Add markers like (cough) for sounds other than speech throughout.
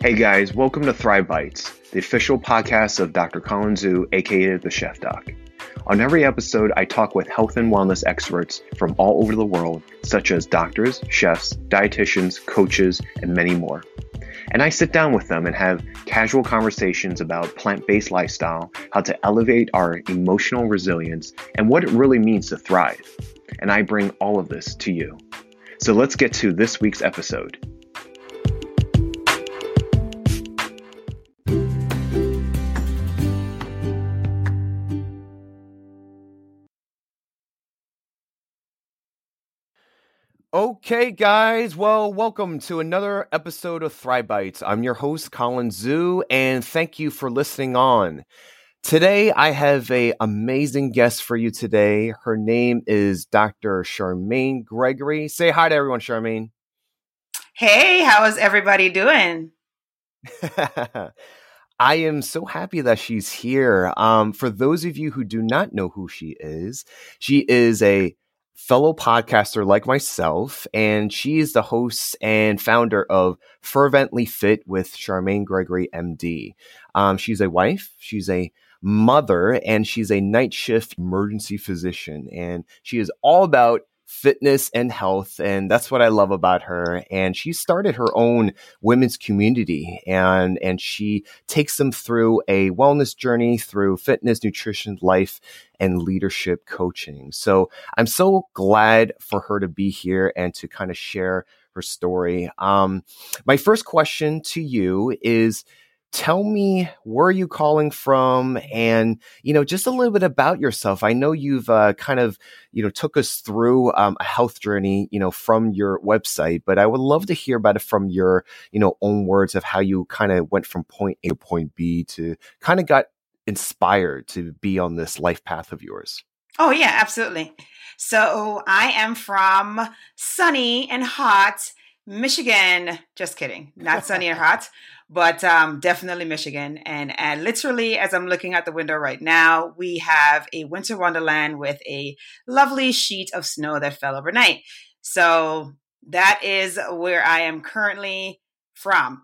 Hey guys, welcome to Thrive Bites, the official podcast of Dr. Colin Zhu, aka the Chef Doc. On every episode, I talk with health and wellness experts from all over the world, such as doctors, chefs, dietitians, coaches, and many more. And I sit down with them and have casual conversations about plant based lifestyle, how to elevate our emotional resilience, and what it really means to thrive. And I bring all of this to you. So let's get to this week's episode. Okay, guys. Well, welcome to another episode of Thrive Bites. I'm your host, Colin Zhu, and thank you for listening on. Today, I have a amazing guest for you today. Her name is Dr. Charmaine Gregory. Say hi to everyone, Charmaine. Hey, how is everybody doing? (laughs) I am so happy that she's here. Um, for those of you who do not know who she is, she is a fellow podcaster like myself, and she is the host and founder of Fervently Fit with Charmaine Gregory, MD. Um, she's a wife, she's a mother, and she's a night shift emergency physician, and she is all about fitness and health and that's what i love about her and she started her own women's community and and she takes them through a wellness journey through fitness nutrition life and leadership coaching. So i'm so glad for her to be here and to kind of share her story. Um, my first question to you is tell me where you calling from and you know just a little bit about yourself. I know you've uh, kind of you know took us through um, a health journey you know from your website but i would love to hear about it from your you know own words of how you kind of went from point a to point b to kind of got inspired to be on this life path of yours. Oh yeah absolutely. So i am from sunny and hot michigan just kidding not sunny and (laughs) hot but um, definitely Michigan. And, and literally, as I'm looking out the window right now, we have a winter wonderland with a lovely sheet of snow that fell overnight. So that is where I am currently from.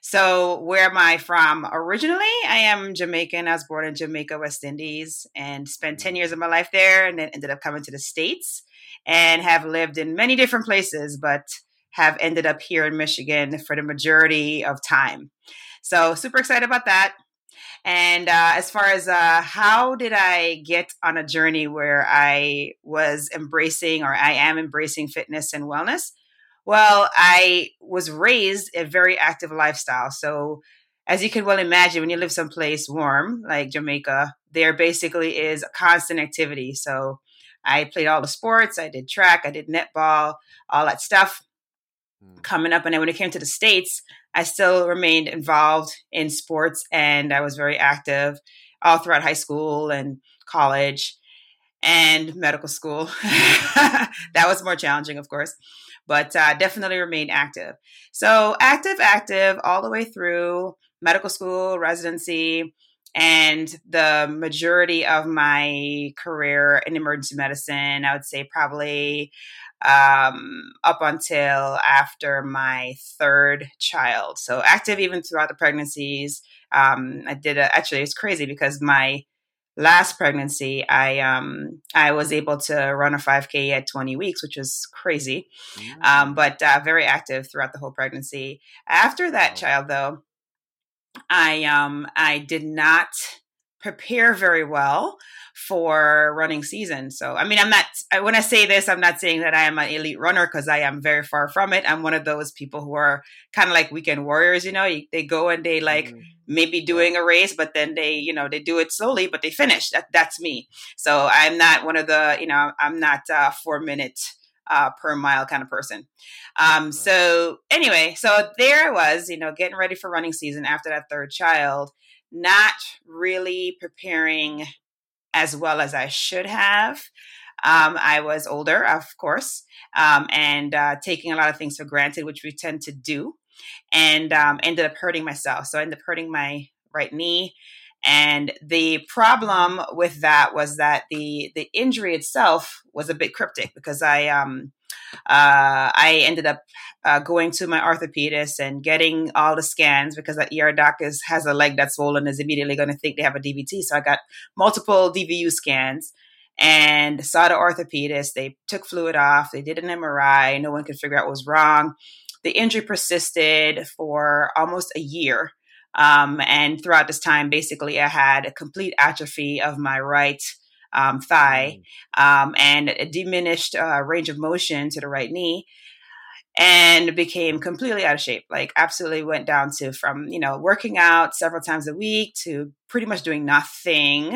So, where am I from originally? I am Jamaican. I was born in Jamaica, West Indies, and spent 10 years of my life there, and then ended up coming to the States and have lived in many different places. But have ended up here in Michigan for the majority of time. So super excited about that. And uh, as far as uh, how did I get on a journey where I was embracing or I am embracing fitness and wellness? Well, I was raised a very active lifestyle. So, as you can well imagine, when you live someplace warm like Jamaica, there basically is constant activity. So, I played all the sports, I did track, I did netball, all that stuff. Mm. coming up. And then when it came to the States, I still remained involved in sports and I was very active all throughout high school and college and medical school. (laughs) that was more challenging, of course, but uh, definitely remained active. So, active, active all the way through medical school, residency, and the majority of my career in emergency medicine, I would say probably um, up until after my third child. So active even throughout the pregnancies. Um, I did a, actually it's crazy because my last pregnancy I um I was able to run a 5k at 20 weeks which was crazy um, mm. but uh, very active throughout the whole pregnancy after that child though I um I did not prepare very well for running season. So, I mean, I'm not, when I say this, I'm not saying that I am an elite runner because I am very far from it. I'm one of those people who are kind of like weekend warriors, you know, they go and they like mm-hmm. maybe doing a race, but then they, you know, they do it slowly, but they finish. That, that's me. So I'm not one of the, you know, I'm not a four minute uh, per mile kind of person. Um, so anyway, so there I was, you know, getting ready for running season after that third child not really preparing as well as I should have. Um, I was older, of course, um, and uh, taking a lot of things for granted, which we tend to do, and um, ended up hurting myself. So I ended up hurting my right knee And the problem with that was that the the injury itself was a bit cryptic because I um uh, I ended up uh, going to my orthopedist and getting all the scans because that ER doc is, has a leg that's swollen is immediately going to think they have a DVT. So I got multiple DVT scans and saw the orthopedist. They took fluid off. They did an MRI. No one could figure out what was wrong. The injury persisted for almost a year. Um, and throughout this time, basically, I had a complete atrophy of my right um, thigh mm. um, and a diminished uh, range of motion to the right knee and became completely out of shape like absolutely went down to from you know working out several times a week to pretty much doing nothing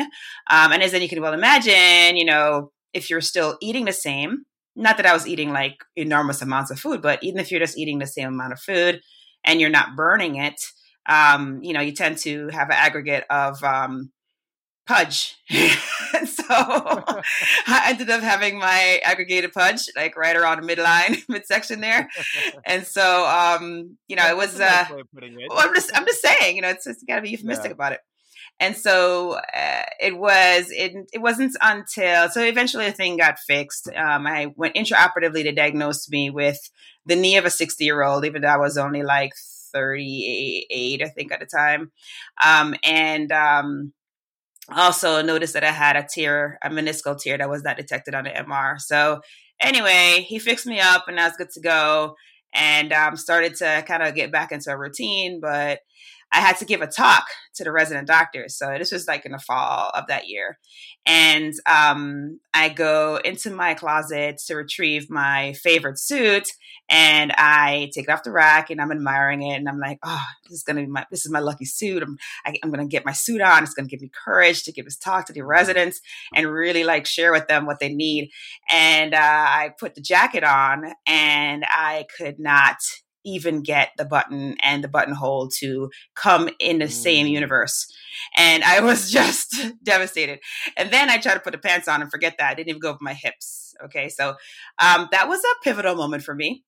um, and as then you can well imagine you know if you're still eating the same not that i was eating like enormous amounts of food but even if you're just eating the same amount of food and you're not burning it um, you know you tend to have an aggregate of um, pudge. (laughs) so I ended up having my aggregated pudge like right around the midline, (laughs) midsection there. And so, um, you know, it was, uh, it. well, I'm just, I'm just saying, you know, it's, it's gotta be euphemistic yeah. about it. And so uh, it was, it, it wasn't until, so eventually the thing got fixed. Um, I went intraoperatively to diagnose me with the knee of a 60 year old, even though I was only like 38, I think at the time. Um, and, um, also noticed that I had a tear, a meniscal tear that was not detected on the MR. So anyway, he fixed me up and I was good to go and um, started to kind of get back into a routine. But I had to give a talk to the resident doctors. So this was like in the fall of that year. And um, I go into my closet to retrieve my favorite suit and I take it off the rack and I'm admiring it. And I'm like, oh, this is going to be my, this is my lucky suit. I'm, I, am going to get my suit on. It's going to give me courage to give this talk to the residents and really like share with them what they need. And uh, I put the jacket on and I could not even get the button and the buttonhole to come in the mm. same universe. And I was (laughs) just devastated. And then I tried to put the pants on and forget that. I didn't even go over my hips. Okay. So um, that was a pivotal moment for me.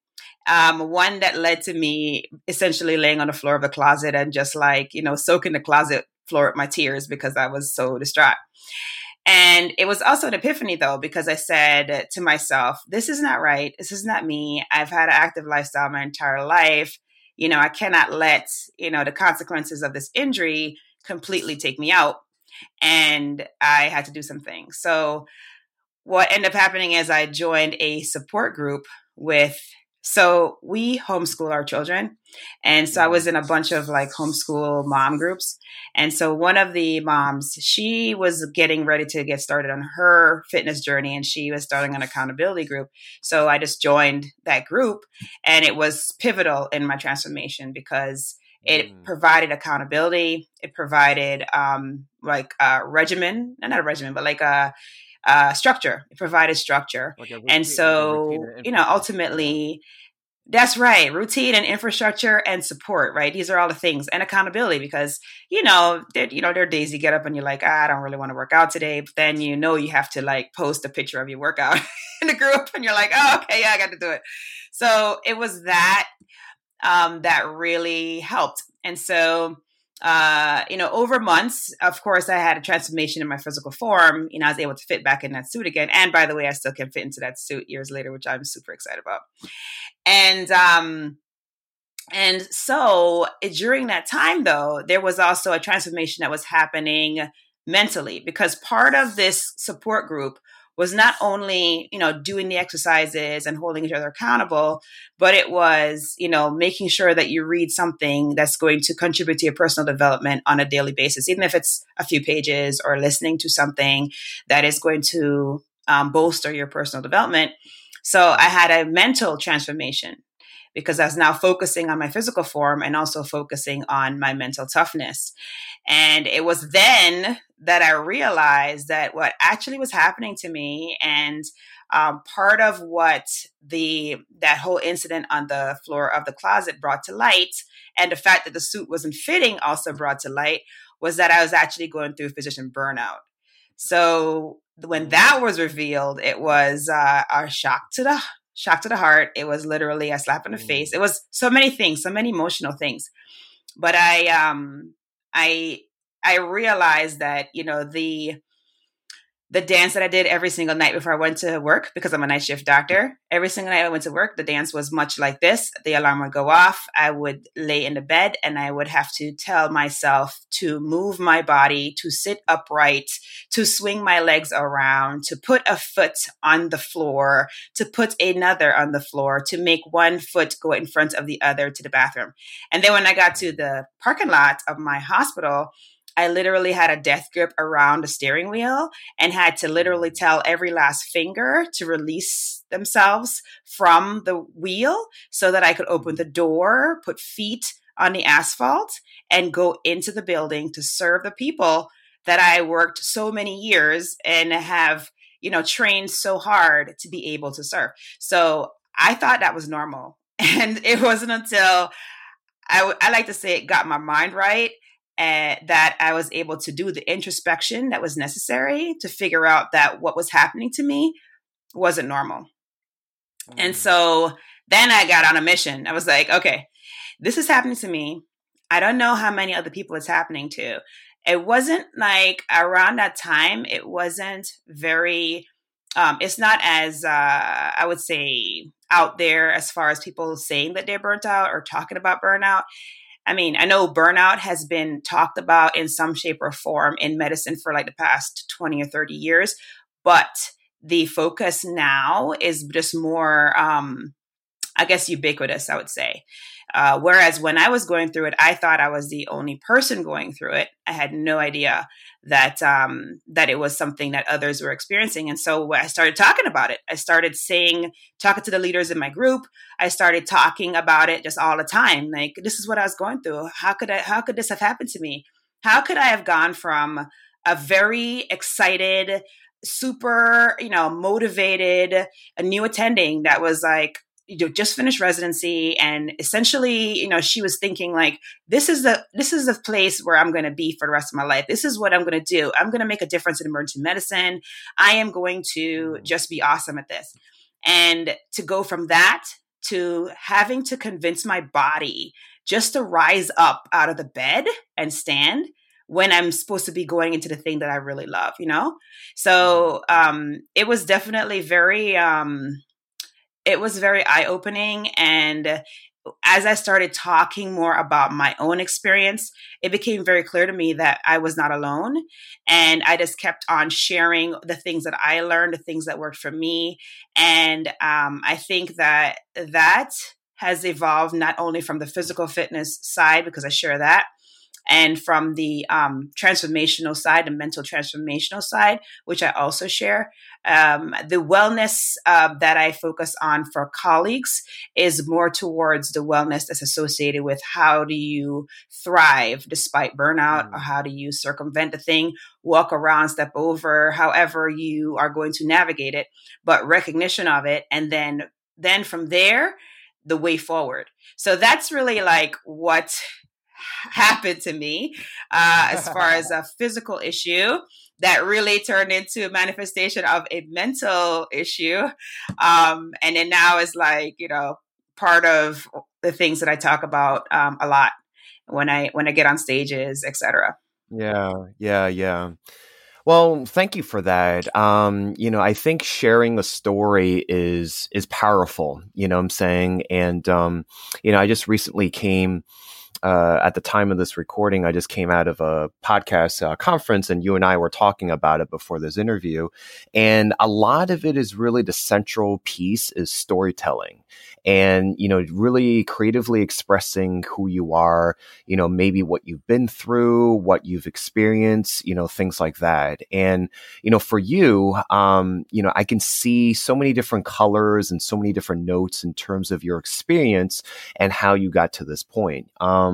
Um, one that led to me essentially laying on the floor of the closet and just like, you know, soaking the closet floor with my tears because I was so distraught. And it was also an epiphany though, because I said to myself, this is not right. This is not me. I've had an active lifestyle my entire life. You know, I cannot let, you know, the consequences of this injury completely take me out. And I had to do something. So what ended up happening is I joined a support group with so we homeschool our children. And so I was in a bunch of like homeschool mom groups. And so one of the moms, she was getting ready to get started on her fitness journey and she was starting an accountability group. So I just joined that group and it was pivotal in my transformation because it mm. provided accountability. It provided um, like a regimen, not a regimen, but like a, uh, structure. It provided structure. Like routine, and so, and you know, ultimately, that's right. Routine and infrastructure and support, right? These are all the things and accountability because, you know, you know, there are days you get up and you're like, ah, I don't really want to work out today. But then you know you have to like post a picture of your workout (laughs) in the group and you're like, oh, okay, yeah, I got to do it. So it was that um, that really helped. And so uh, you know, over months, of course, I had a transformation in my physical form. You know, I was able to fit back in that suit again. And by the way, I still can fit into that suit years later, which I'm super excited about. And um, and so eh, during that time, though, there was also a transformation that was happening mentally because part of this support group was not only you know doing the exercises and holding each other accountable but it was you know making sure that you read something that's going to contribute to your personal development on a daily basis even if it's a few pages or listening to something that is going to um, bolster your personal development. So i had a mental transformation because I was now focusing on my physical form and also focusing on my mental toughness. And it was then that I realized that what actually was happening to me and um, part of what the that whole incident on the floor of the closet brought to light and the fact that the suit wasn't fitting also brought to light was that I was actually going through physician burnout. So when that was revealed, it was uh, a shock to the shock to the heart. It was literally a slap in the face. Mm. It was so many things, so many emotional things. But I um I I realized that, you know, the the dance that I did every single night before I went to work because I'm a night shift doctor. Every single night I went to work, the dance was much like this. The alarm would go off. I would lay in the bed and I would have to tell myself to move my body, to sit upright, to swing my legs around, to put a foot on the floor, to put another on the floor, to make one foot go in front of the other to the bathroom. And then when I got to the parking lot of my hospital, I literally had a death grip around the steering wheel and had to literally mm. tell every last finger to release themselves from the wheel so that I could open the door, put feet on the asphalt, and go into the building to serve the people that I worked so many years and have, you know, trained so hard to be able to serve. So I thought that was normal. (laughs) And it wasn't until I, I like to say it got my mind right and that I was able to do the introspection that was necessary to figure out that what was happening to me wasn't normal. Mm. And so then I got on a mission. I was like, okay, this is happening to me. I don't know how many other people it's happening to. It wasn't like around that time, it wasn't very, um, it's not as, uh, I would say, out there as far as people saying that they're burnt out or talking about burnout. I mean, I know burnout has been talked about in some shape or form in medicine for like the past 20 or 30 years, but the focus now is just more, um, I guess, ubiquitous, I would say. Uh, whereas when I was going through it, I thought I was the only person going through it. I had no idea that um, that it was something that others were experiencing, and so I started talking about it. I started saying, talking to the leaders in my group. I started talking about it just all the time. Like this is what I was going through. How could I? How could this have happened to me? How could I have gone from a very excited super you know motivated a new attending that was like you know just finished residency and essentially you know she was thinking like this is the this is the place where i'm going to be for the rest of my life this is what i'm going to do i'm going to make a difference in emergency medicine i am going to mm-hmm. just be awesome at this and to go from that to having to convince my body just to rise up out of the bed and stand when I'm supposed to be going into the thing that I really love, you know? So mm-hmm. um, it was definitely very um, it was very eye opening. And as I started talking more about my own experience, it became very clear to me that I was not alone. And I just kept on sharing the things that I learned, the things that worked for me. And um, I think that that has evolved not only from the physical fitness side, because I share that, and from the um, transformational side, the mental transformational side, which I also share. Um, the wellness uh, that I focus on for colleagues is more towards the wellness that's associated with how do you thrive despite burnout, mm. or how do you circumvent the thing, walk around, step over, however you are going to navigate it, but recognition of it, and then then from there the way forward. So that's really like what (laughs) happened to me uh, as far as a (laughs) physical issue that really turned into a manifestation of a mental issue. Um, and then now is like, you know, part of the things that I talk about um, a lot when I when I get on stages, etc. Yeah, yeah, yeah. Well, thank you for that. Um, you know, I think sharing a story is is powerful. You know, I'm saying, and um, you know, I just recently came uh, at the time of this recording, I just came out of a podcast uh, conference and you and I were talking about it before this interview. And a lot of it is really the central piece is storytelling and you know really creatively expressing who you are you know maybe what you've been through what you've experienced you know things like that and you know for you um you know i can see so many different colors and so many different notes in terms of your experience and how you got to this point um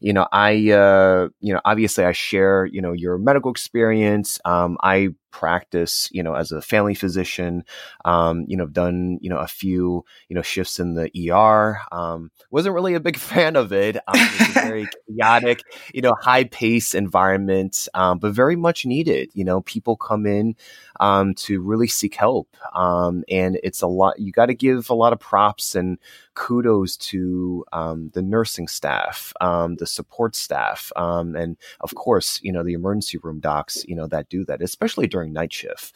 you know i uh you know obviously i share you know your medical experience. Um i practice, you know, as a family physician. Um, you know, done you know a few you know shifts in the ER. Um, wasn't really a big (laughs) fan of it. Um, it (laughs) very chaotic, you know, high pace environment, um, but very much needed. You know, people come in um, to really seek help, um, and it's a lot. You got to give a lot of props and kudos to um, the nursing staff, um, the support staff, um, and of course, you know, the emergency room docs, you know, that do that, especially during night shift.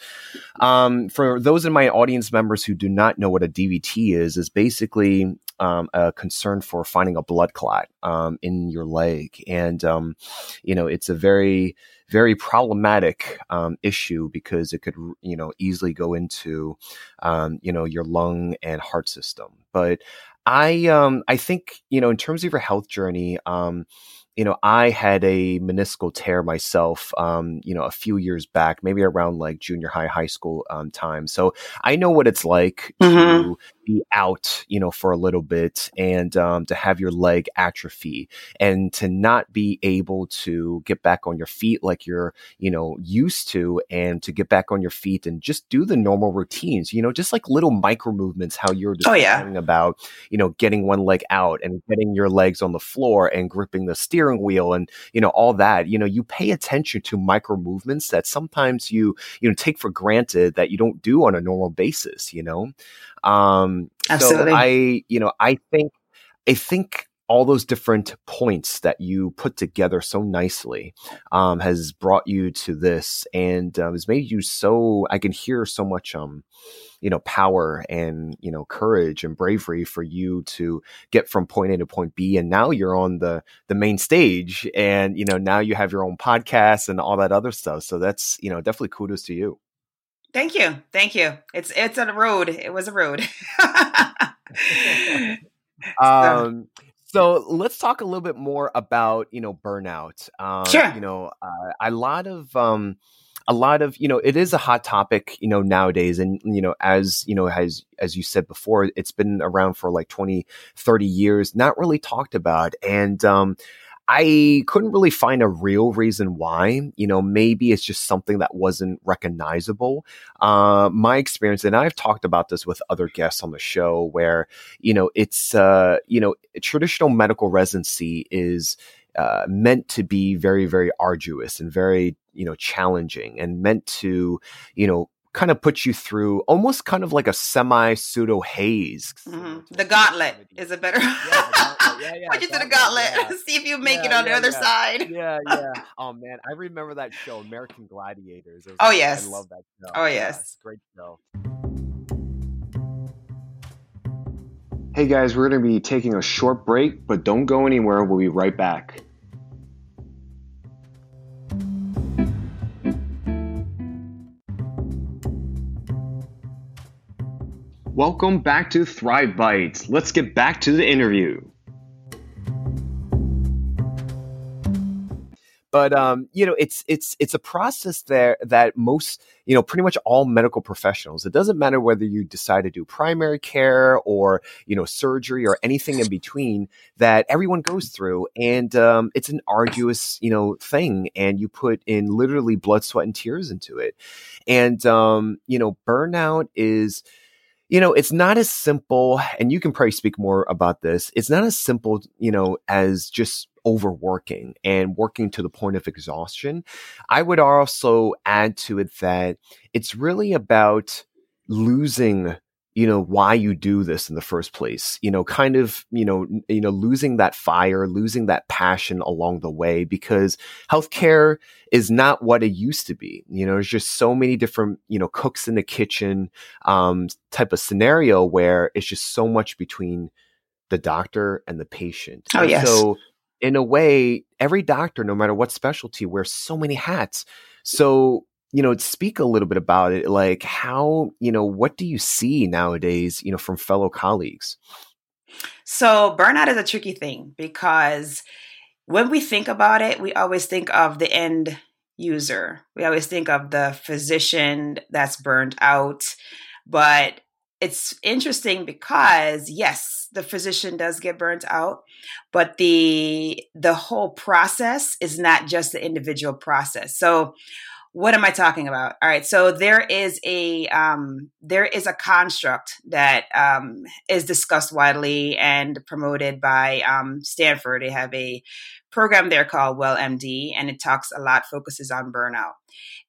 Um, for those in my audience members who do not know what a DVT is, is basically um, a concern for finding a blood clot um, in your leg, and um, you know it's a very very problematic um, issue because it could you know easily go into um, you know your lung and heart system. But I um, I think you know in terms of your health journey. You know, I had a meniscal tear myself, um, you know, a few years back, maybe around like junior high, high school um, time. So I know what it's like mm-hmm. to be out, you know, for a little bit and um, to have your leg atrophy and to not be able to get back on your feet like you're, you know, used to and to get back on your feet and just do the normal routines, you know, just like little micro movements, how you're oh, yeah. about, you know, getting one leg out and getting your legs on the floor and gripping the steering wheel and, you know, all that, you know, you pay attention to micro movements that sometimes you, you know, take for granted that you don't do on a normal basis, you know? Um, Absolutely. So I, you know, I think, I think all those different points that you put together so nicely um, has brought you to this and um, has made you so i can hear so much um you know power and you know courage and bravery for you to get from point a to point b and now you're on the the main stage and you know now you have your own podcast and all that other stuff so that's you know definitely kudos to you Thank you. Thank you. It's it's a road. It was a road. (laughs) (laughs) um so let's talk a little bit more about you know burnout. Um, sure. You know, uh, a lot of um, a lot of you know it is a hot topic you know nowadays and you know as you know as as you said before it's been around for like 20 30 years not really talked about and um I couldn't really find a real reason why. You know, maybe it's just something that wasn't recognizable. Uh, my experience, and I've talked about this with other guests on the show, where you know it's uh, you know traditional medical residency is uh, meant to be very very arduous and very you know challenging and meant to you know kind of puts you through almost kind of like a semi pseudo haze. Mm-hmm. The gauntlet is a better. yeah, (laughs) yeah, yeah, Put you through the gauntlet. Yeah. (laughs) See if you make it on the other side. yeah, (laughs) yeah. Oh man, I remember that show, American Gladiators. Oh like, yes, I love that show. Oh yes, great show. Hey guys, we're going to be taking a short break, but don't go anywhere. We'll be right back. Welcome back to Thrive Bites. Let's get back to the interview. But um, you know, it's it's it's a process there that most, you know, pretty much all medical professionals. It doesn't matter whether you decide to do primary care or you know surgery or anything in between. That everyone goes through, and um, it's an arduous, you know, thing, and you put in literally blood, sweat, and tears into it. And um, you know, burnout is you know, it's not as simple, and you can probably speak more about this. It's not as simple, you know, as just overworking and working to the point of exhaustion. I would also add to it that it's really about losing you know why you do this in the first place you know kind of you know you know losing that fire losing that passion along the way because healthcare is not what it used to be you know there's just so many different you know cooks in the kitchen um, type of scenario where it's just so much between the doctor and the patient oh yes so in a way every doctor no matter what specialty wears so many hats so you know, speak a little bit about it. Like, how, you know, what do you see nowadays, you know, from fellow colleagues? So, burnout is a tricky thing because when we think about it, we always think of the end user. We always think of the physician that's burned out. But it's interesting because yes, the physician does get burnt out, but the the whole process is not just the individual process. So what am I talking about? All right, so there is a um, there is a construct that um, is discussed widely and promoted by um, Stanford. They have a program there called Well MD, and it talks a lot, focuses on burnout.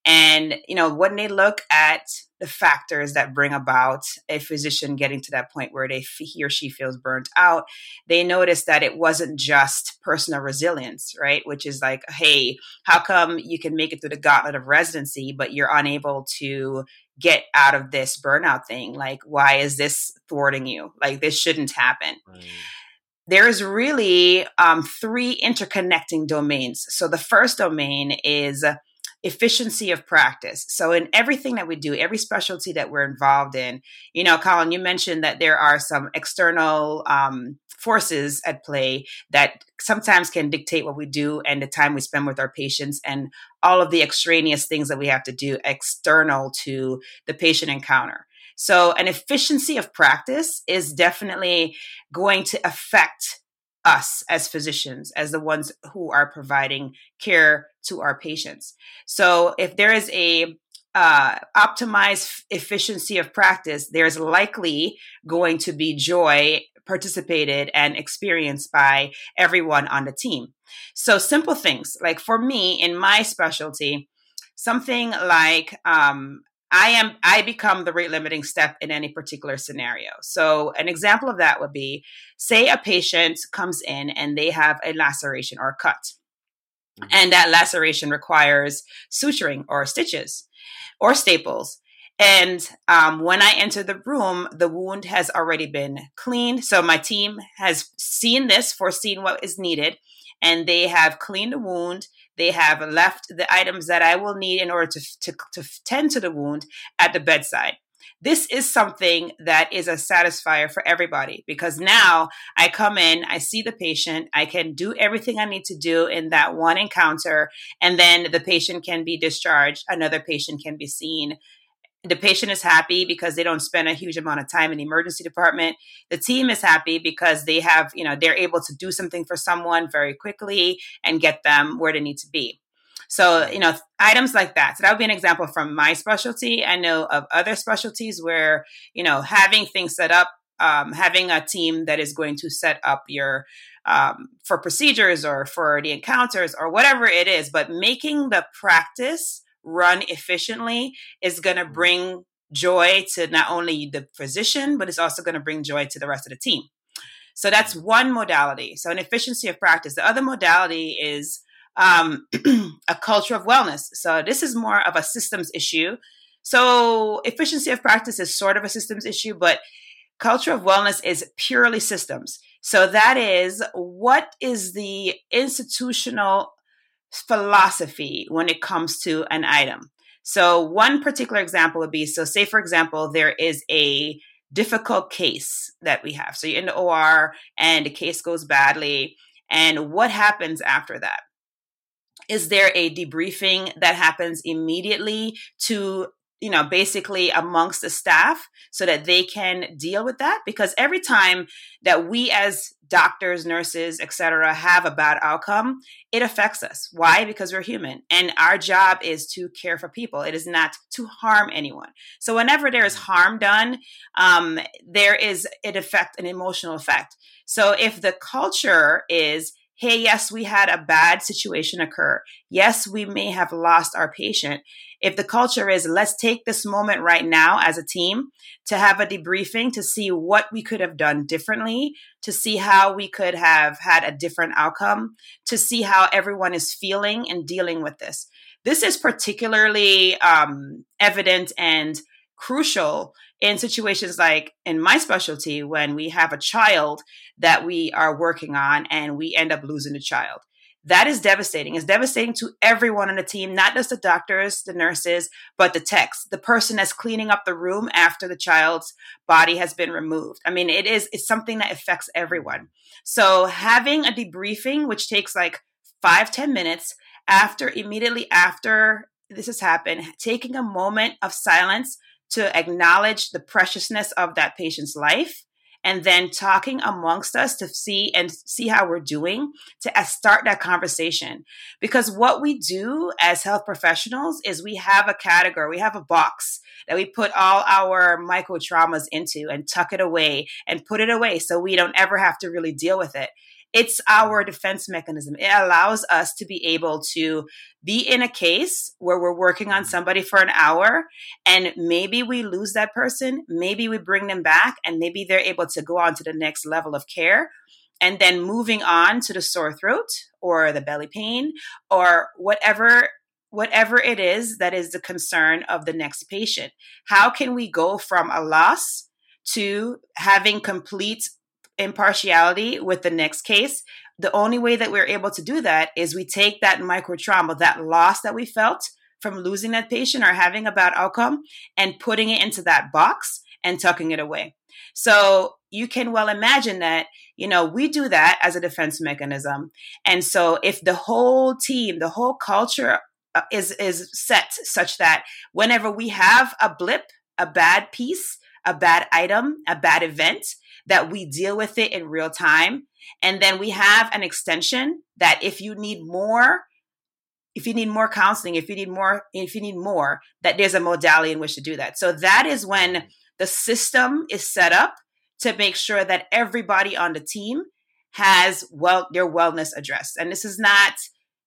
And you know, when they look at the factors that bring about a physician getting to that point where they he or she feels burnt out they notice that it wasn't just personal resilience right? Which is like hey how come you can make it through the gauntlet of residency but you're unable to get out of this burnout thing? Like why is this thwarting you? Like this shouldn't happen. Right. There's really um, three interconnecting domains. So the first domain is efficiency of practice. So in everything that we do, every specialty that we're involved in, you know, Colin, you mentioned that there are some external um, forces at play that sometimes can dictate what we do and the time we spend with our patients and all of the extraneous things that we have to do external to the patient encounter. So an efficiency of practice is definitely going to affect us as physicians, as the ones who are providing care to our patients. So if there is a uh, optimized efficiency of practice, there's likely going to be joy participated and experienced by everyone on the team. So simple things like for me in my specialty, something like um, I am I become the rate limiting step in any particular scenario. So an example of that would be say a patient comes in and they have a laceration or a cut. Mm-hmm. And that laceration requires suturing or stitches or staples. And um, when I enter the room, the wound has already been cleaned. So my team has seen this, foreseen what is needed, and they have cleaned the wound. They have left the items that I will need in order to, to, to tend to the wound at the bedside. This is something that is a satisfier for everybody because now I come in, I see the patient, I can do everything I need to do in that one encounter, and then the patient can be discharged. Another patient can be seen the patient is happy because they don't spend a huge amount of time in the emergency department. The team is happy because they have you know they're able to do something for someone very quickly and get them where they need to be. So you know items like that. So that would be an example from my specialty. I know of other specialties where you know having things set up um, having a team that is going to set up your um, for procedures or for the encounters or whatever it is but making the practice run efficiently is going to mm-hmm. bring joy to not only the physician, but it's also going to bring joy to the rest of the team. So that's mm-hmm. one modality. So an efficiency of practice. The other modality is um, (clears throat) a culture of wellness. So this is more of a systems issue. So efficiency of practice is sort of a systems issue, but culture of wellness is purely systems. So that is what is the institutional philosophy when it comes to an item. So, one particular example would be so, say, for example, there is a difficult case that we have. So, you're in the OR and the case goes badly. And what happens after that? Is there a debriefing that happens immediately to you know, basically amongst the staff so that they can deal with that. Because every time that we as doctors, nurses, etc., have a bad outcome, it affects us. Why? Because we're human. And our job is to care for people. It is not to harm anyone. So whenever there is harm done, um, there is it affect an emotional effect. So if the culture is hey, yes, we had a bad situation occur. Yes, we may have lost our patient. If the culture is, let's take this moment right now as a team to have a debriefing to see what we could have done differently, to see how we could have had a different outcome, to see how everyone is feeling and dealing with this. This is particularly um, evident and crucial in situations like in my specialty when we have a child that we are working on and we end up losing the child. That is devastating. It's devastating to everyone on the team not just the doctors the nurses but the techs the person that's cleaning up the room after the child's body has been removed. I mean it is it's something that affects everyone. So having a debriefing which takes like five ten minutes after immediately after this has happened taking a moment of silence to acknowledge the preciousness of that patient's life and then talking amongst us to see and see how we're doing to start that conversation. Because what we do as health professionals is we have a category, we have a box that we put all our micro traumas into and tuck it away and put it away so we don't ever have to really deal with it. It's our defense mechanism. It allows us to be able to be in a case where we're working on somebody for an hour and maybe we lose that person, maybe we bring them back, and maybe they're able to go on to the next level of care. And then moving on to the sore throat or the belly pain or whatever whatever it is that is the concern of the next patient. How can we go from a loss to having complete impartiality with the next case? The only way that we're able to do that is we take that micro trauma, that loss that we felt from losing that patient or having a bad outcome, and putting it into that box and tucking it away. So you can well imagine that, you know, we do that as a defense mechanism. And so if the whole team, the whole culture uh, is is set such that whenever we have a blip, a bad piece, a bad item, a bad event, that we deal with it in real time. And then we have an extension that if you need more, if you need more counseling, if you need more, if you need more, that there's a modality in which to do that. So that is when the system is set up to make sure that everybody on the team has well their wellness addressed. And this is not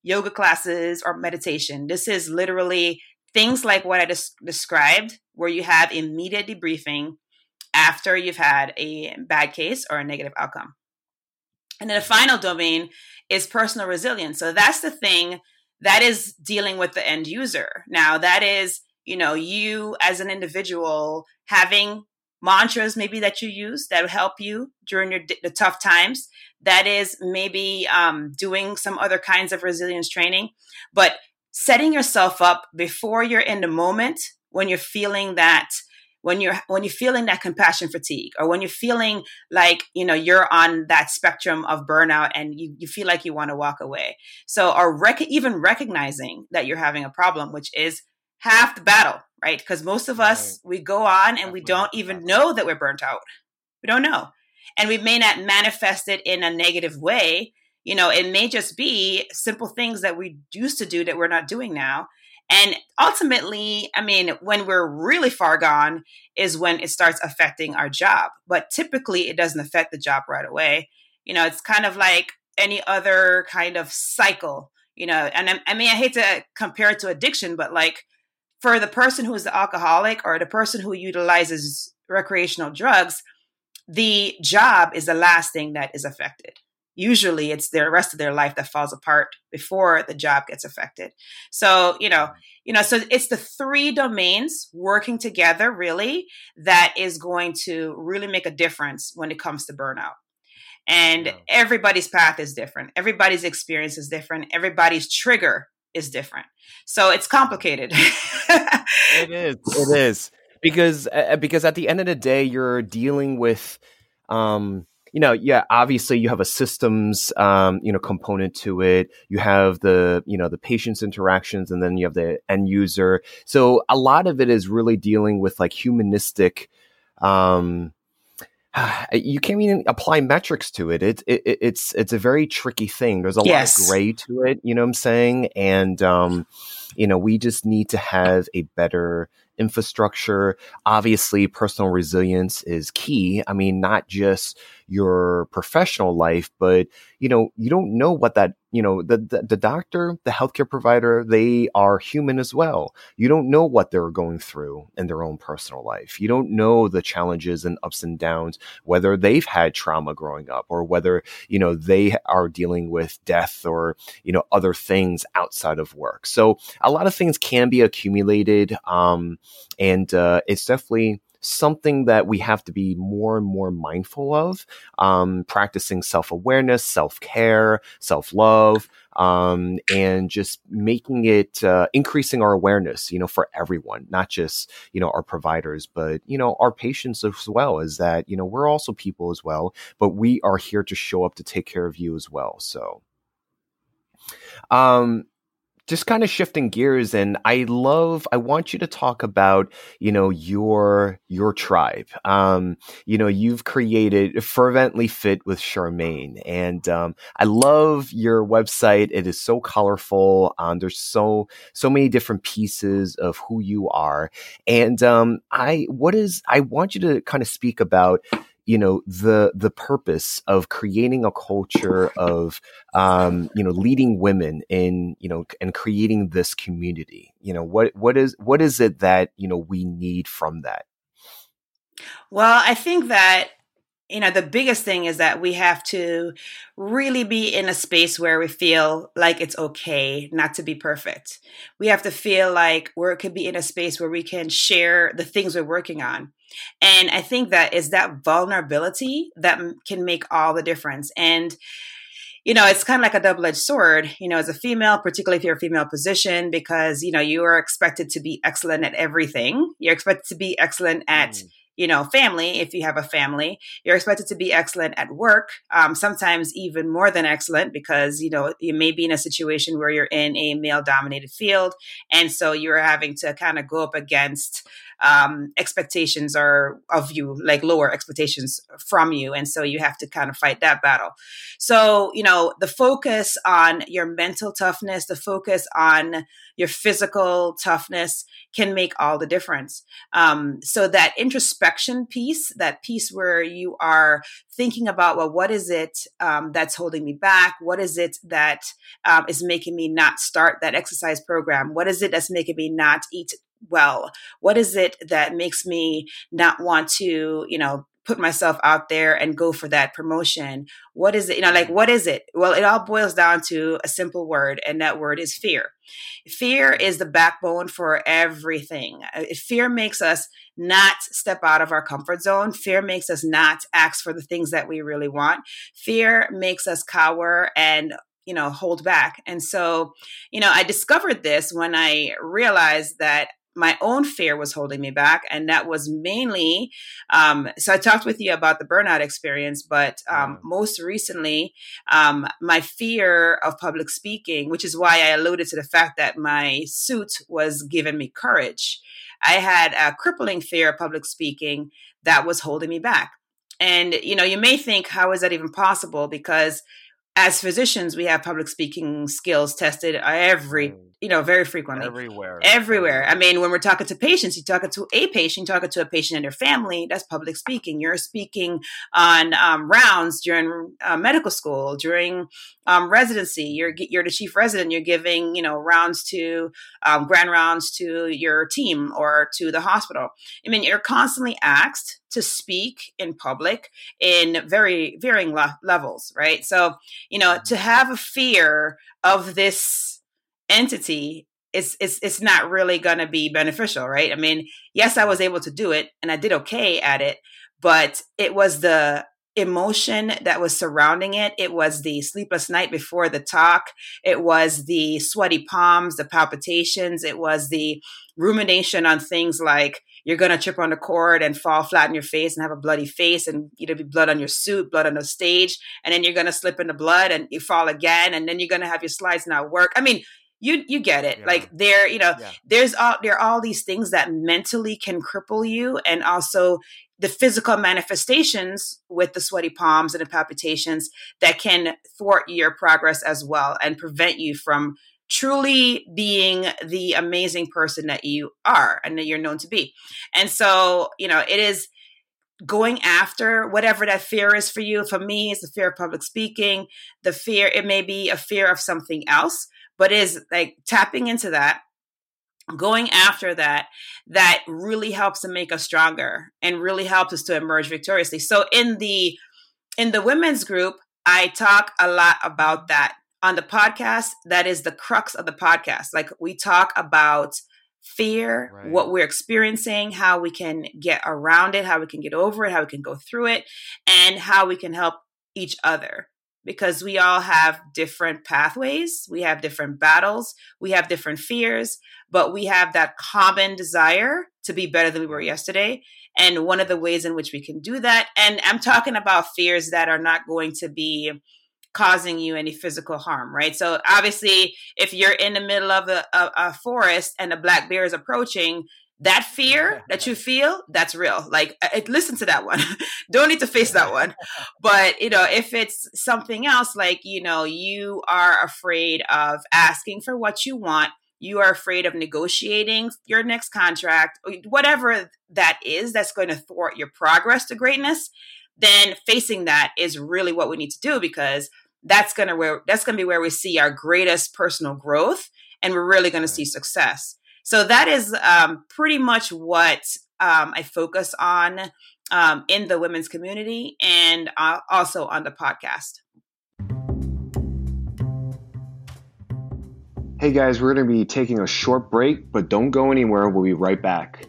yoga classes or meditation. This is literally things like what I des- described, where you have immediate debriefing after you've had a bad case or a negative outcome. And then the final domain is personal resilience. So that's the thing that is dealing with the end user. Now, that is, you know, you as an individual having mantras maybe that you use that help you during your the tough times that is maybe um, doing some other kinds of resilience training but setting yourself up before you're in the moment when you're feeling that when you're when you're feeling that compassion fatigue or when you're feeling like you know you're on that spectrum of burnout and you, you feel like you want to walk away. So or rec- even recognizing that you're having a problem which is half the battle right? Because most of us we go on and we don't even know that we're burnt out. We don't know. And we may not manifest it in a negative way. You know it may just be simple things that we used to do that we're not doing now and ultimately i mean when we're really far gone is when it starts affecting our job. But typically it doesn't affect the job right away. You know it's kind of like any other kind of cycle you know? And I, I mean i hate to compare it to addiction but like for the person who is the alcoholic or the person who utilizes recreational drugs the job is the last thing that is affected. Usually it's the rest of their life that falls apart before the job gets affected. So, you know, you know, so it's the three domains working together really that is going to really make a difference when it comes to burnout. And everybody's path is different. Everybody's experience is different. Everybody's trigger is different. So it's complicated. it (laughs) is. It is because uh, because at the end of the day, you're dealing with, um, you know, yeah, obviously you have a systems, um, you know, component to it. You have the, you know, the patient's interactions, and then you have the end user. So a lot of it is really dealing with like humanistic. Um, (sighs) you can't even apply metrics to it. It, it. it's it's a very tricky thing. There's a yes. lot of gray to it. You know what I'm saying? And um, you know, we just need to have a better infrastructure. Obviously, personal resilience is key. I mean, not just your professional life, but you know, you don't know what that, you know, the, the, the doctor, the healthcare provider, they are human as well. You don't know what they're going through in their own personal life. You don't know the challenges and ups and downs, whether they've had trauma growing up or whether, you know, they are dealing with death or, you know, other things outside of work. So a lot of things can be accumulated. Um, and uh, it's definitely something that we have to be more and more mindful of. Um, practicing self awareness, self care, self love, um, and just making it uh, increasing our awareness. You know, for everyone, not just you know our providers, but you know our patients as well. Is that you know we're also people as well, but we are here to show up to take care of you as well. So. Um, just kind of shifting gears and i love i want you to talk about you know your your tribe. Um you know you've created fervently fit with charmaine and um i love your website. It is so colorful um there's so so many different pieces of who you are and um i what is i want you to kind of speak about you know the the purpose of creating a culture of um, you know leading women in you know and creating this community you know what what is what is it that you know we need from that? Well i think that you know, the biggest thing is that we have to really be in a space where we feel like it's okay not to be perfect. We have to feel like we're could be in a space where we can share the things we're working on. And I think that is that vulnerability that can make all the difference. And you know, it's kind of like a double edged sword, you know, as a female, particularly if you're a female position, because, you know, you are expected to be excellent at everything. You're expected to be excellent at mm you know, family, if you have a family, you're expected to be excellent at work, um, sometimes even more than excellent because, you know, you may be in a situation where you're in a male dominated field. And so you're having to kind of go up against um, expectations are of you, like lower expectations from you. And so you have to kind of fight that battle. So, you know, the focus on your mental toughness, the focus on your physical toughness can make all the difference. Um, so that introspection piece, that piece where you are thinking about, well, what is it um, that's holding me back? What is it that um, is making me not start that exercise program? What is it that's making me not eat well? What is it that makes me not want to, you know, put myself out there and go for that promotion? What is it? You know, like, what is it? Well, it all boils down to a simple word, and that word is fear. Fear is the backbone for everything. Uh, fear makes us not step out of our comfort zone. Fear makes us not ask for the things that we really want. Fear makes us cower and you know hold back and so you know i discovered this when i realized that my own fear was holding me back and that was mainly um, so i talked with you about the burnout experience but um, most recently um, my fear of public speaking which is why i alluded to the fact that my suit was giving me courage. I had a crippling fear of public speaking that was holding me back. And you know you may think how is that even possible? Because as physicians we have public speaking skills tested every you know, very frequently. Everywhere. Everywhere. I mean, when we're talking to patients, you're talking to a patient, you're talking to a patient and their family, that's public speaking. You're speaking on um, rounds during uh, medical school, during um, residency. You're, you're the chief resident, you're giving, you know, rounds to, um, grand rounds to your team or to the hospital. I mean, you're constantly asked to speak in public in very varying le- levels, right? So, you know, to have a fear of this entity it's it's it's not really going to be beneficial right i mean yes i was able to do it and i did okay at it but it was the emotion that was surrounding it it was the sleepless night before the talk it was the sweaty palms the palpitations it was the rumination on things like you're going to trip on the cord and fall flat in your face and have a bloody face and either be blood on your suit, blood on the stage, and then you're going to slip in the blood and you fall again, and then you're going to have your slides not work. I mean, you you get it yeah. like there you know yeah. there's all there are all these things that mentally can cripple you and also the physical manifestations with the sweaty palms and the palpitations that can thwart your progress as well and prevent you from truly being the amazing person that you are and that you're known to be. And so you know it is going after whatever that fear is for you. For me it's the fear of public speaking the fear it may be a fear of something else but is like tapping into that going after that that really helps to make us stronger and really helps us to emerge victoriously. So in the in the women's group i talk a lot about that. On the podcast that is the crux of the podcast. Like we talk about fear right. what we're experiencing how we can get around it how we can get over it how we can go through it and how we can help each other because we all have different pathways, we have different battles, we have different fears, but we have that common desire to be better than we were yesterday. And one of the ways in which we can do that, and I'm talking about fears that are not going to be causing you any physical harm, right? So obviously, if you're in the middle of a, a, a forest and a black bear is approaching, that fear (laughs) that you feel that's real. Like listen to that one. (laughs) Don't need to face that one. But you know if it's something else like you know you are afraid of asking for what you want you are afraid of negotiating your next contract whatever that is that's going to thwart your progress to greatness then facing that is really what we need to do because that's going to where that's going to be where we see our greatest personal growth and we're really going to see success so that is um, pretty much what um, I focus on um, in the women's community and uh, also on the podcast. Hey guys, we're going to be taking a short break, but don't go anywhere. We'll be right back.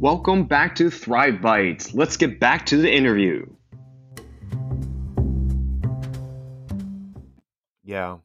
Welcome back to Thrive Bites. Let's get back to the interview. Yeah.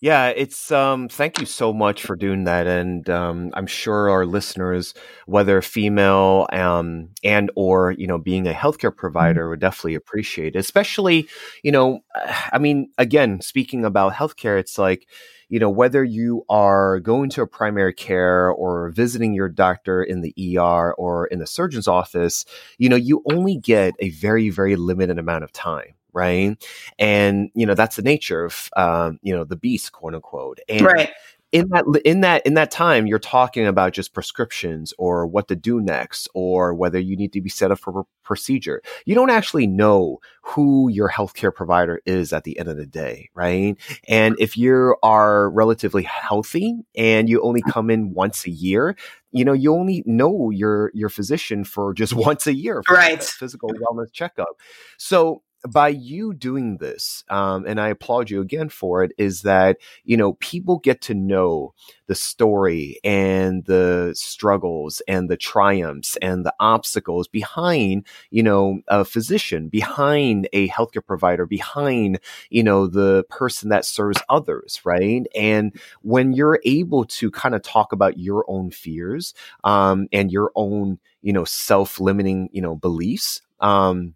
Yeah, it's um thank you so much for doing that and um I'm sure our listeners whether female um and or you know being a healthcare mm-hmm. provider would definitely appreciate it. Especially, you know, (sighs) I mean again, speaking about healthcare it's like you know whether you are going to a primary care or visiting your doctor in the ER or in the surgeon's office, you know, you only get a very very limited amount of time right? And you know that's the nature of um, you know the beast, quote unquote. And right. In that in that in that time, you're talking about just prescriptions or what to do next, or whether you need to be set up for a procedure. You don't actually know who your healthcare provider is at the end of the day, right? And if you are relatively healthy and you only come in once a year, you know you only know your your physician for just (laughs) once a year for right physical wellness checkup so by you doing this, um, and I applaud you again for it, is that you know people get to know the story and the struggles and the triumphs and the obstacles behind you know a physician, behind a healthcare provider, behind you know the person that serves others, right? And when you're able to kind of talk about your own fears um, and your own you know self-limiting you know beliefs. Um,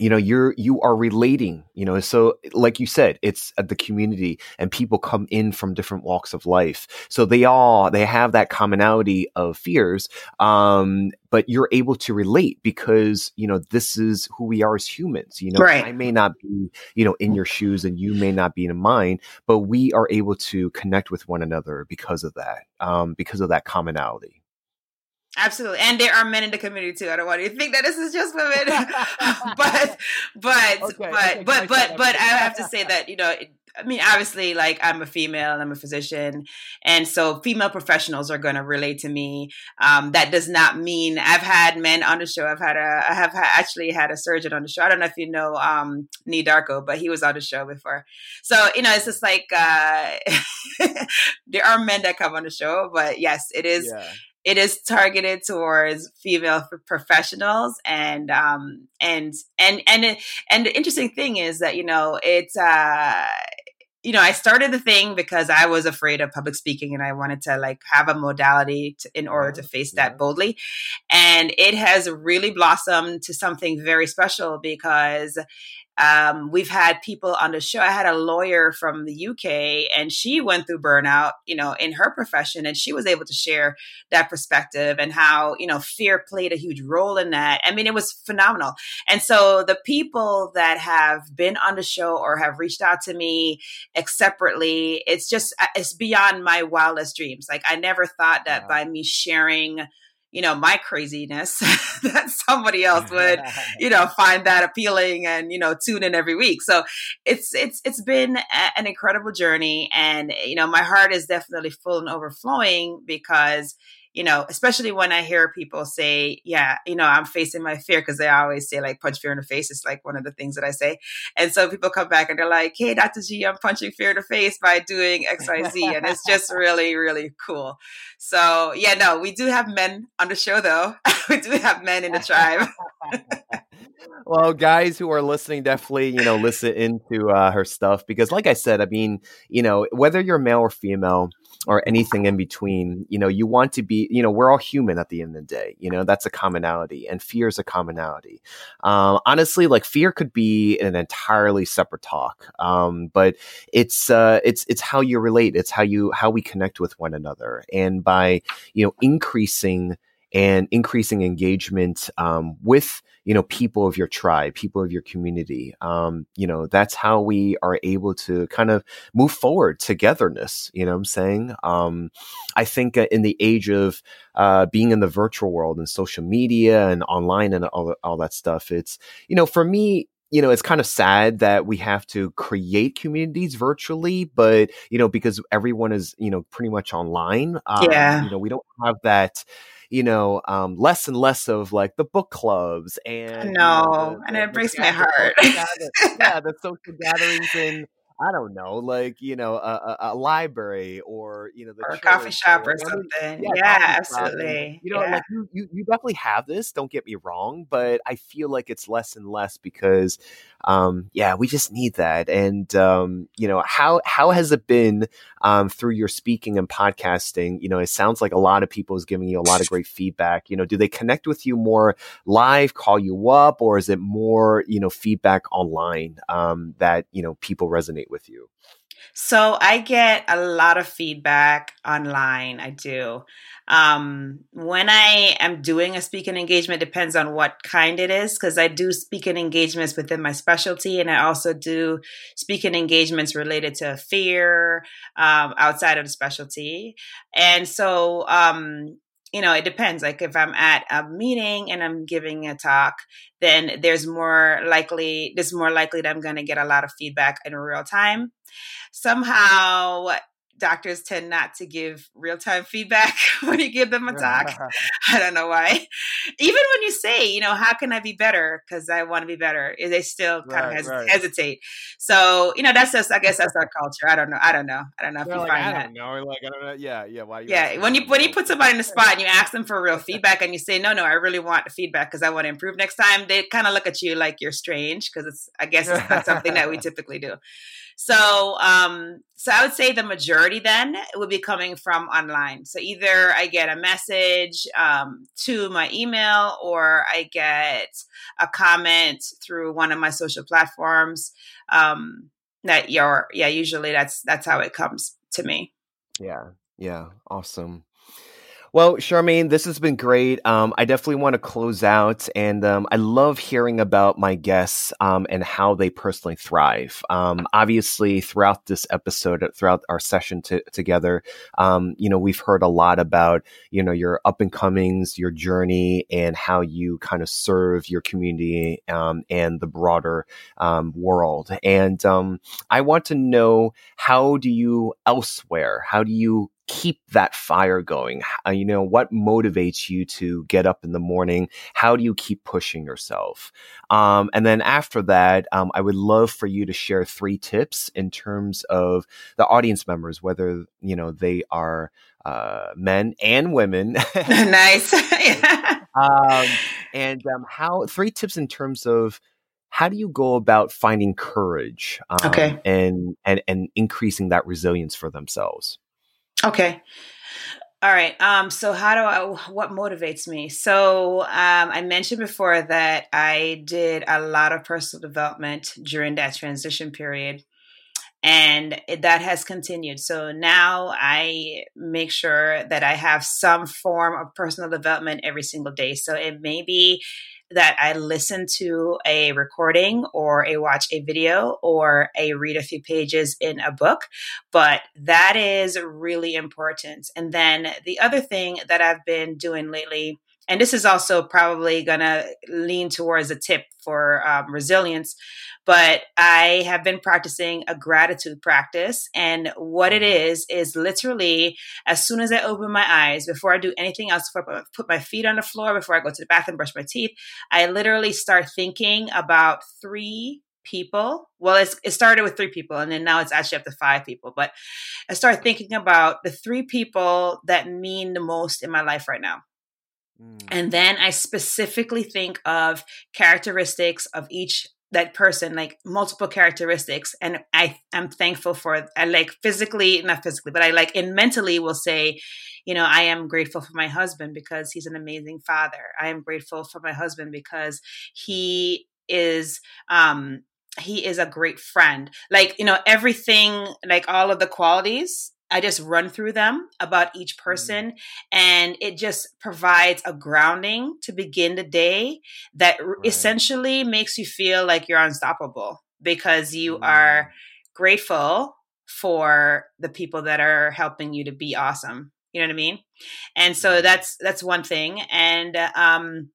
you know you're you are relating you know so like you said it's the community and people come in from different walks of life. So they all they have that commonality of fears um but you're able to relate because you know this is who we are as humans you know? Right. i may not be you know in your shoes and you may not be in mine but we are able to connect with one another because of that um because of that commonality Absolutely. And there are men in the community too. I don't want you to think that this is just women. (laughs) but but okay, but but but but I have to say that, you know, it, I mean, obviously, like I'm a female, I'm a physician, and so female professionals are going to relate to me. Um, that does not mean I've had men on the show. I've had a, I have actually had a surgeon on the show. I don't know if you know um, Nii Darko, but he was on the show before. So you know, it's just like uh, (laughs) there are men that come on the show, but yes, it is. Yeah it is targeted towards female professionals and um and and and it, and the interesting thing is that you know it's uh you know, I started the thing because I was afraid of public speaking and I wanted to like have a modality to, in order to face that boldly. And it has really blossomed to something very special because um, we've had people on the show. I had a lawyer from the UK, and she went through burnout, you know, in her profession, and she was able to share that perspective and how you know fear played a huge role in that. I mean, it was phenomenal. And so the people that have been on the show or have reached out to me separately, it's just uh, it's beyond my wildest dreams. Like I never thought that yeah. by me sharing you know my craziness (laughs) that somebody else would (laughs) you know find that appealing and you know tune in every week. So it's it's it's been a, an incredible journey. And you know my heart is definitely full and overflowing because you know, especially when I hear people say, yeah, you know, I'm facing my fear because they always say like punch fear in the face. It's like one of the things that I say. And so people come back and they're like, hey, Dr. G, I'm punching fear in the face by doing XYZ. and it's just (laughs) really, really cool. So yeah, no, we do have men on the show though. (laughs) we do have men in the tribe. (laughs) well, guys who are listening, definitely, you know, listen into uh, her stuff because, like I said, I mean, you know, whether you're male or female or anything in between, you know, you want to be, you know, we're all human at the end of the day. You know, that's a commonality, and fear is a commonality. Um, honestly, like fear could be an entirely separate talk, um, but it's uh, it's it's how you relate. It's how you how we connect with one another, and by you know increasing and increasing engagement um, with you know people of your tribe people of your community um, you know that's how we are able to kind of move forward togetherness you know what i'm saying um, i think uh, in the age of uh, being in the virtual world and social media and online and all, all that stuff it's you know for me you know, it's kind of sad that we have to create communities virtually, but you know, because everyone is, you know, pretty much online. Um, yeah. You know, we don't have that you know, um, less and less of like the book clubs and no, you know, and it breaks my heart. yeah, the (laughs) social gatherings in I don't know, like you know, a, a, library or you know, the or a coffee shop or, or something. Yeah, yeah absolutely. You know, yeah. like you, you, you definitely have this. Don't get me wrong, but I feel like it's less and less because, um, yeah, we just need that. And um, you know, how how has it been um, through your speaking and podcasting? You know, it sounds like a lot of people is giving you a lot of great feedback. You know, do they connect with you more live, call you up, or is it more you know feedback online um, that you know people resonate? With you? So I get a lot of feedback online. I do. Um, when I am doing a speaking engagement, depends on what kind it is, because I do speaking engagements within my specialty, and I also do speaking engagements related to fear um, outside of the specialty. And so um, you know, it depends. Like if I'm at a meeting and I'm giving a talk, then there's more likely, there's more likely that I'm going to get a lot of feedback in real time. Somehow doctors tend not to give real time feedback (laughs) when you give them a talk. (laughs) I don't know why. Even when you say, you know, how can I be better? Because I want to be better, eh, they still kind right, of hes- right. hesitate. So, you know, that's just, I guess that's our culture. I don't know. I don't know. I don't know if They're you like, find I that. don't know. Like, I don't know. Yeah. Yeah. Why? yeah. When you, when you put somebody in the spot and you ask them for real feedback and you say, no, no, I really want the feedback because I want to improve next time, they kind of look at you like you're strange because it's, I guess it's not something that we (laughs) typically do. So, um, so I would say the majority then would be coming from online. So either I get a message um, to my email or I get a comment through one of my social platforms. Um, that you're, yeah, usually that's that's how it comes to me. Yeah, yeah, awesome. Well, Charmaine, this has been great. Um, I definitely want to close out, and um, I love hearing about my guests um, and how they personally thrive. Um, obviously, throughout this episode, throughout our session t- together, um, you know, we've heard a lot about you know your up and comings, your journey, and how you kind of serve your community um, and the broader world. And I want to know how do you elsewhere? How do you keep that fire going? Uh, you know, what motivates you to get up in the morning? How do you keep pushing yourself? Um, and then after that, um, I would love for you to share three tips in terms of the audience members, whether, you know, they are uh, men and women. (laughs) nice. (laughs) um, and um, how three tips in terms of how do you go about finding courage um, okay. and, and and increasing that resilience for themselves Okay. All right. Um, so how do I, what motivates me? So, um, I mentioned before that I did a lot of personal development during that transition period and that has continued. So now I make sure that I have some form of personal development every single day. So it may be that I listen to a recording or a watch a video or a read a few pages in a book, but that is really important. And then the other thing that I've been doing lately and this is also probably going to lean towards a tip for um, resilience but i have been practicing a gratitude practice and what it mm-hmm. is is literally as soon as i open my eyes before i do anything else before i put my feet on the floor before i go to the bathroom brush my teeth i literally start thinking about three people. Well, it started with three people, and then now it's actually up to five people. But I started thinking about the three people that mean the most in my life right now. Mm. And then I specifically think of characteristics of each that person like multiple characteristics and i am thankful for i like physically not physically but i like in mentally will say you know i am grateful for my husband because he's an amazing father i am grateful for my husband because he is um he is a great friend like you know everything like all of the qualities I just run through them about each mm. person, and it just provides a grounding to begin the day that right. essentially makes you feel like you're unstoppable because you mm. are grateful for the people that are helping you to be awesome. You know what I mean? And so that's that's one thing, and um,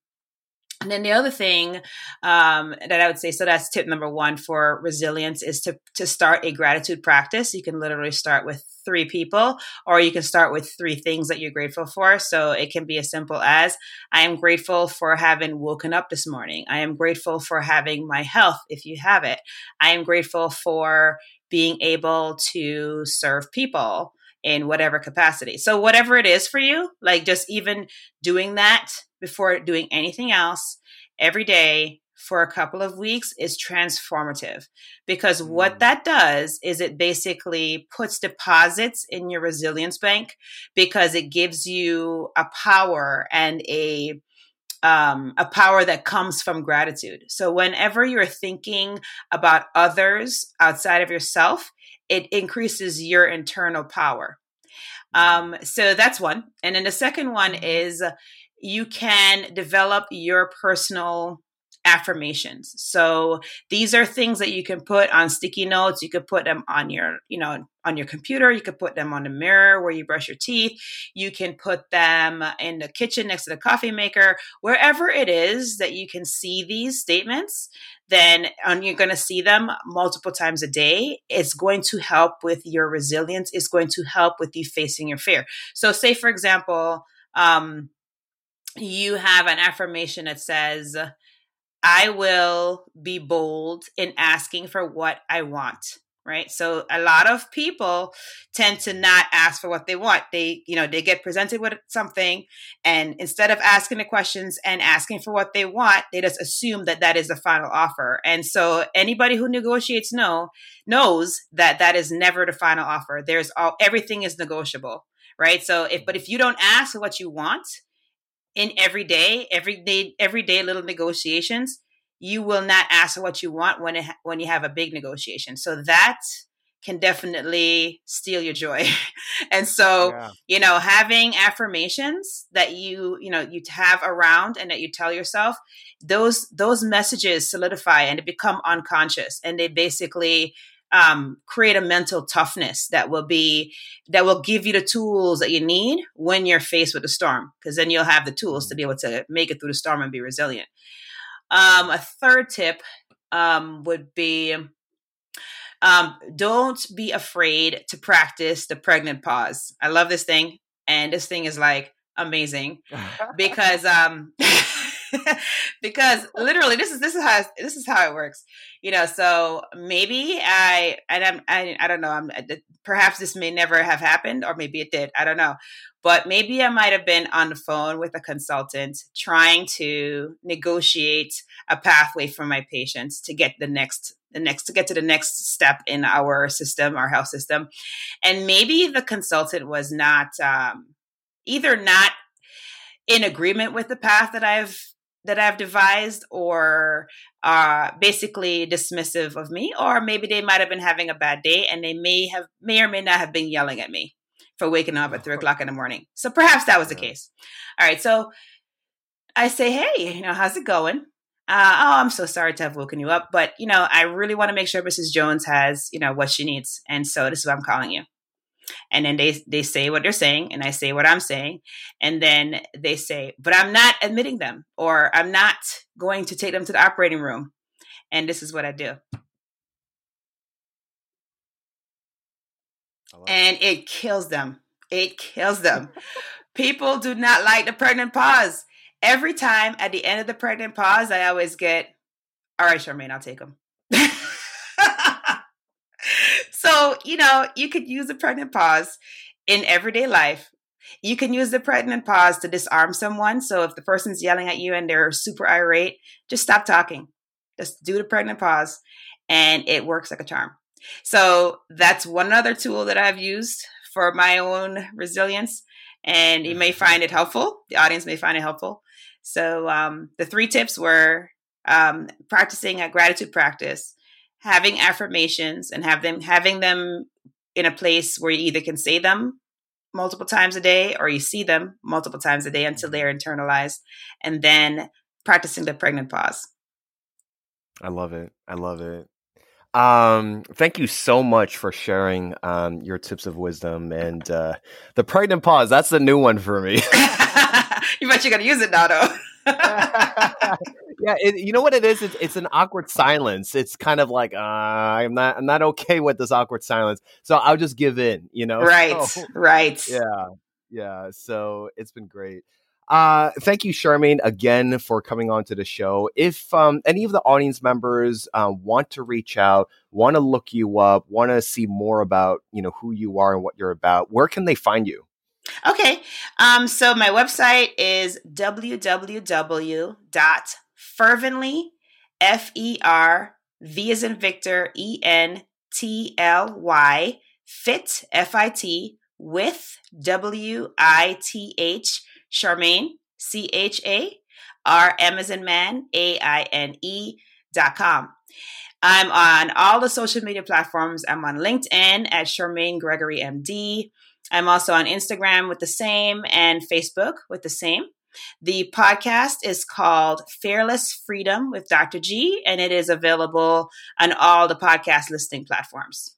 and then the other thing um, that I would say, so that's tip number one for resilience, is to to start a gratitude practice. You can literally start with three people, or you can start with three things that you're grateful for. So it can be as simple as I am grateful for having woken up this morning. I am grateful for having my health, if you have it. I am grateful for being able to serve people in whatever capacity. So whatever it is for you, like just even doing that before doing anything else every day for a couple of weeks is transformative because what mm. that does is it basically puts deposits in your resilience bank because it gives you a power and a um, a power that comes from gratitude. So whenever you're thinking about others outside of yourself, it increases your internal power. Mm. Um, so that's one. And then the second one mm-hmm. is you can develop your personal affirmations. So these are things that you can put on sticky notes. You could put them on your, you know, on your computer. You could put them on the mirror where you brush your teeth. You can put them in the kitchen next to the coffee maker, wherever it is that you can see these statements. Then and you're going to see them multiple times a day. It's going to help with your resilience. It's going to help with you facing your fear. So, say for example, um, you have an affirmation that says, I will be bold in asking for what I want. Right. So a lot of people tend to not ask for what they want. They, you know, they get presented with something and instead of asking the questions and asking for what they want, they just assume that that is the final offer. And so anybody who negotiates no knows that that is never the final offer. There's all, everything is negotiable. Right. So if, but if you don't ask for what you want, in every day, every day, everyday little negotiations, you will not ask what you want when it, when you have a big negotiation. So that can definitely steal your joy. (laughs) and so, yeah. you know, having affirmations that you, you know, you have around and that you tell yourself, those those messages solidify and they become unconscious and they basically um, create a mental toughness that will be that will give you the tools that you need when you're faced with a storm because then you'll have the tools to be able to make it through the storm and be resilient. Um, a third tip um, would be um, don't be afraid to practice the pregnant pause. I love this thing and this thing is like amazing (laughs) because um (laughs) (laughs) because literally this is this is how this is how it works you know so maybe i and i'm i, I don't know i'm perhaps this may never have happened or maybe it did i don't know but maybe i might have been on the phone with a consultant trying to negotiate a pathway for my patients to get the next the next to get to the next step in our system our health system and maybe the consultant was not um, either not in agreement with the path that I've that I've devised or are uh, basically dismissive of me, or maybe they might have been having a bad day and they may have may or may not have been yelling at me for waking up at three o'clock in the morning. So perhaps that was the case. All right, so I say, hey, you know, how's it going? Uh, oh, I'm so sorry to have woken you up, but you know, I really want to make sure Mrs. Jones has, you know, what she needs, and so this is why I'm calling you and then they they say what they're saying and i say what i'm saying and then they say but i'm not admitting them or i'm not going to take them to the operating room. And this is what i do. I and it kills them. It kills them. People do not like the pregnant pause. Every time at the end of the pregnant pause i always get all right charmaine i'll take them (laughs) so, you know, you could use a pregnant pause in everyday life. You can use the pregnant pause to disarm someone. So if the person's yelling at you and they're super irate, just stop talking. Just do the pregnant pause and it works like a charm. So that's one other tool that I've used for my own resilience. And you may mm-hmm. find it helpful. The audience may find it helpful. So um, the three tips were um, practicing a gratitude practice, having affirmations, and have them having them in a place where you either can say them multiple times a day or you see them multiple times a day until mm-hmm. they're internalized, and then practicing the pregnant pause. I love it. I love it. Um, thank you so much for sharing um, your tips of wisdom and uh, the pregnant pause. That's the new one for me. (laughs) you bet you're gonna use it now, though. (laughs) yeah, it, you know what it is? It's, it's, an awkward silence. It's kind of like uh, I'm not I'm not okay with this awkward silence, so I'll just give in. You know, right, so, (laughs) right. Yeah, yeah. So it's been great. Uh, thank you, Charmaine, again for coming on to the show. If um, any of the audience members uh, want to reach out, want to look you up, want to see more about you know who you are and what you're about, where can they find you? Okay, um, so my website is www.fervently f e r v as in Victor e n t l y fit f i t with w i t h Charmaine, C H A R M as in man, A I N E dot com. I'm on all the social media platforms. I'm on LinkedIn at Charmaine Gregory MD. I'm also on Instagram with the same and Facebook with the same. The podcast is called Fearless Freedom with Dr. G, and it is available on all the podcast listing platforms.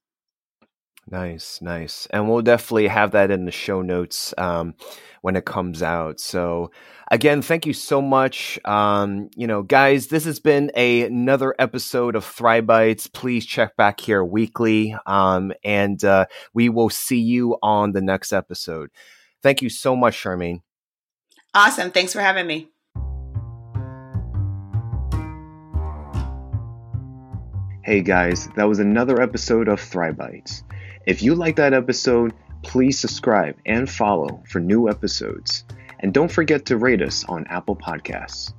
Nice, nice. And we'll definitely have that in the show notes um, when it comes out. So, again, thank you so much. Um, you know, guys, this has been a, another episode of Thrive Bites. Please check back here weekly. Um, and uh, we will see you on the next episode. Thank you so much, Charmaine. Awesome. Thanks for having me. Hey guys, that was another episode of Thrive Bites. If you like that episode, please subscribe and follow for new episodes. And don't forget to rate us on Apple Podcasts.